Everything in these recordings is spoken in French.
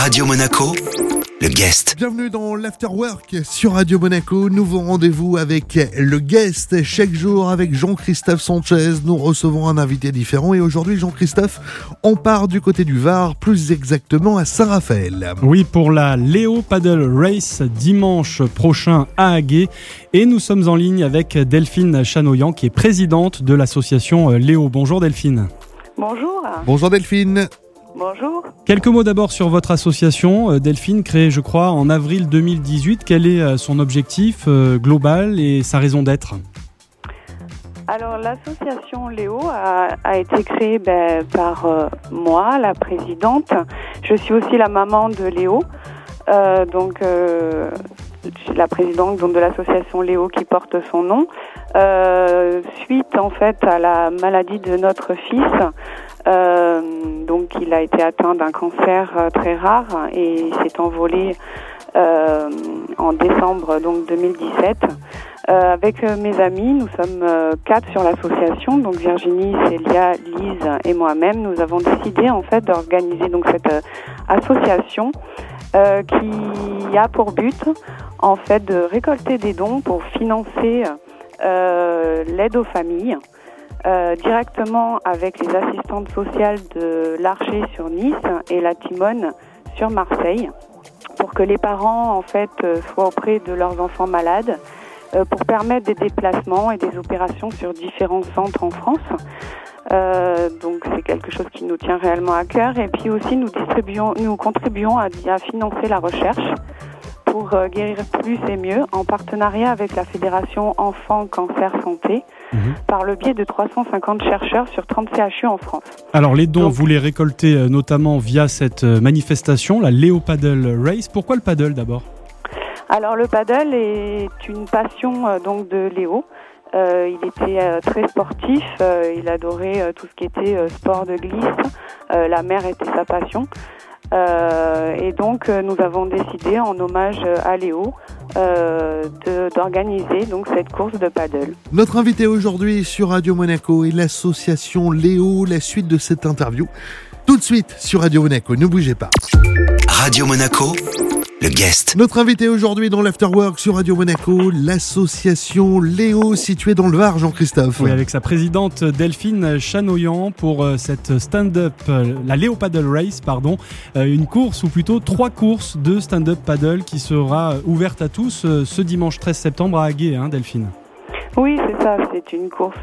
Radio Monaco, le guest. Bienvenue dans l'Afterwork sur Radio Monaco. Nouveau rendez-vous avec le guest. Chaque jour avec Jean-Christophe Sanchez, nous recevons un invité différent. Et aujourd'hui, Jean-Christophe, on part du côté du Var, plus exactement à Saint-Raphaël. Oui, pour la Léo Paddle Race dimanche prochain à Haguet. Et nous sommes en ligne avec Delphine Chanoyan, qui est présidente de l'association Léo. Bonjour Delphine. Bonjour. Bonjour Delphine. Bonjour. Quelques mots d'abord sur votre association, euh, Delphine, créée je crois en avril 2018. Quel est euh, son objectif euh, global et sa raison d'être? Alors l'association Léo a, été créée ben, par moi, la présidente. Je suis aussi la maman de Léo, donc la présidente donc, de l'association Léo qui porte son nom. suite en fait à la maladie de notre fils, il a été atteint d'un cancer euh, très rare et il s'est envolé euh, en décembre donc 2017. Euh, avec mes amis, nous sommes quatre sur l'association, donc Virginie, Célia, Lise et moi-même. Nous avons décidé en fait d'organiser cette association qui a pour but en fait de récolter des dons pour financer l'aide aux familles. Euh, directement avec les assistantes sociales de l'Archer sur Nice et la Timone sur Marseille pour que les parents en fait euh, soient auprès de leurs enfants malades euh, pour permettre des déplacements et des opérations sur différents centres en France. donc c'est quelque chose qui nous tient réellement à cœur et puis aussi nous distribuons, nous contribuons à, à financer la recherche pour guérir plus et mieux en partenariat avec la Fédération Enfants Cancer Santé Mhm. par le biais de 350 chercheurs sur 30 CHU en France. Alors les dons, vous les récoltez euh, notamment via cette euh, manifestation, la Léo Paddle Race. Pourquoi le paddle d'abord? Alors le paddle est une passion euh, donc de Léo. il était très sportif, il adorait tout ce qui était sport de glisse. la mer était sa passion. Et donc nous avons décidé en hommage à Léo euh, d'organiser donc cette course de paddle. Notre invité aujourd'hui sur Radio Monaco est l'association Léo. La suite de cette interview tout de suite sur Radio Monaco. Ne bougez pas. Radio Monaco le guest. Notre invité aujourd'hui dans l'Afterwork sur Radio Monaco, l'association Léo située dans le Var, Jean-Christophe. Oui, avec sa présidente Delphine Chanoyan pour euh, cette stand-up, euh, la Léo Paddle Race, pardon, euh, une course ou plutôt trois courses de stand-up paddle qui sera ouverte à tous ce dimanche 13 septembre à Haguet, hein, Delphine. Oui, c'est ça, c'est une course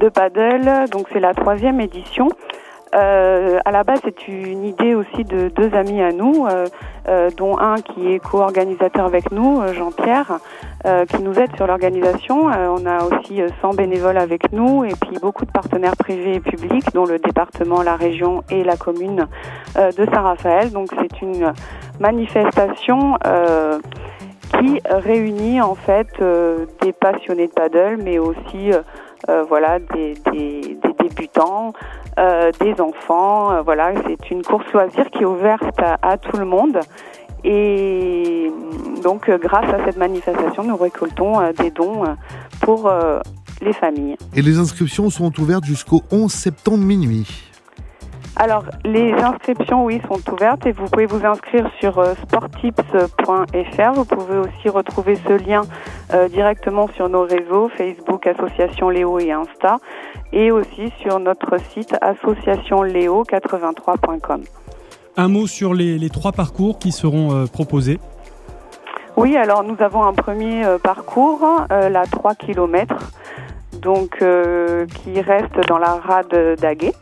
de paddle, donc c'est la troisième édition. Euh, à la base, c'est une idée aussi de deux amis à nous, euh, euh, dont un qui est co-organisateur avec nous, Jean-Pierre, qui nous aide sur l'organisation. on a aussi 100 bénévoles avec nous et puis beaucoup de partenaires privés et publics, dont le département, la région et la commune de Saint-Raphaël. Donc c'est une manifestation qui réunit en fait des passionnés de paddle, mais aussi voilà des, des, des débutants, euh, des enfants. Euh, voilà, c'est une course loisir qui est ouverte à, tout le monde. Et donc, euh, grâce à cette manifestation, nous récoltons des dons pour les familles. Et les inscriptions sont ouvertes jusqu'au 11 septembre minuit. Alors, les inscriptions, oui, sont ouvertes et vous pouvez vous inscrire sur sportips.fr. Vous pouvez aussi retrouver ce lien directement sur nos réseaux Facebook, Association Léo et Insta et aussi sur notre site associationléo83.com. Un mot sur les, trois parcours qui seront euh, proposés. Oui, alors nous avons un premier euh, parcours, euh, la 3 km, donc qui reste dans la rade d'Aguet.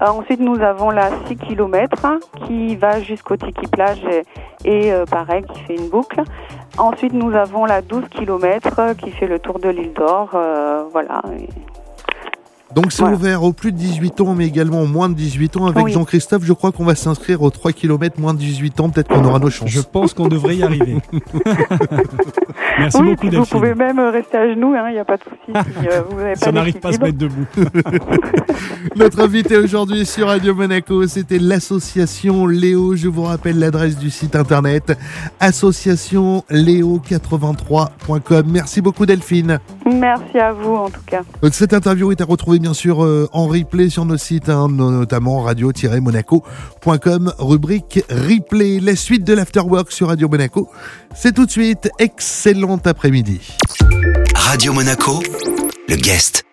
ensuite, nous avons la 6 km qui va jusqu'au Tiki Plage et, pareil, qui fait une boucle. Ensuite, nous avons la 12 km qui fait le tour de l'île d'Or. voilà. Donc c'est ouvert aux plus de 18 ans, mais également aux moins de 18 ans. Avec Jean-Christophe, je crois qu'on va s'inscrire aux 3 km moins de 18 ans. Peut-être qu'on aura nos chances. Je pense qu'on devrait y arriver. Merci oui, beaucoup, Vous pouvez même rester à genoux, il hein, n'y a pas de souci. Si, euh, on n'arrive pas à se mettre debout. Notre invité aujourd'hui sur Radio Monaco, c'était l'association Léo. Je vous rappelle l'adresse du site internet associationléo83.com. Merci beaucoup Delphine. Merci à vous en tout cas. Cette interview est à retrouver bien sûr euh, en replay sur nos sites, hein, notamment radio-monaco.com, rubrique replay. La suite de l'Afterwork sur Radio Monaco, c'est tout de suite. Excellent après-midi. Radio Monaco, le guest.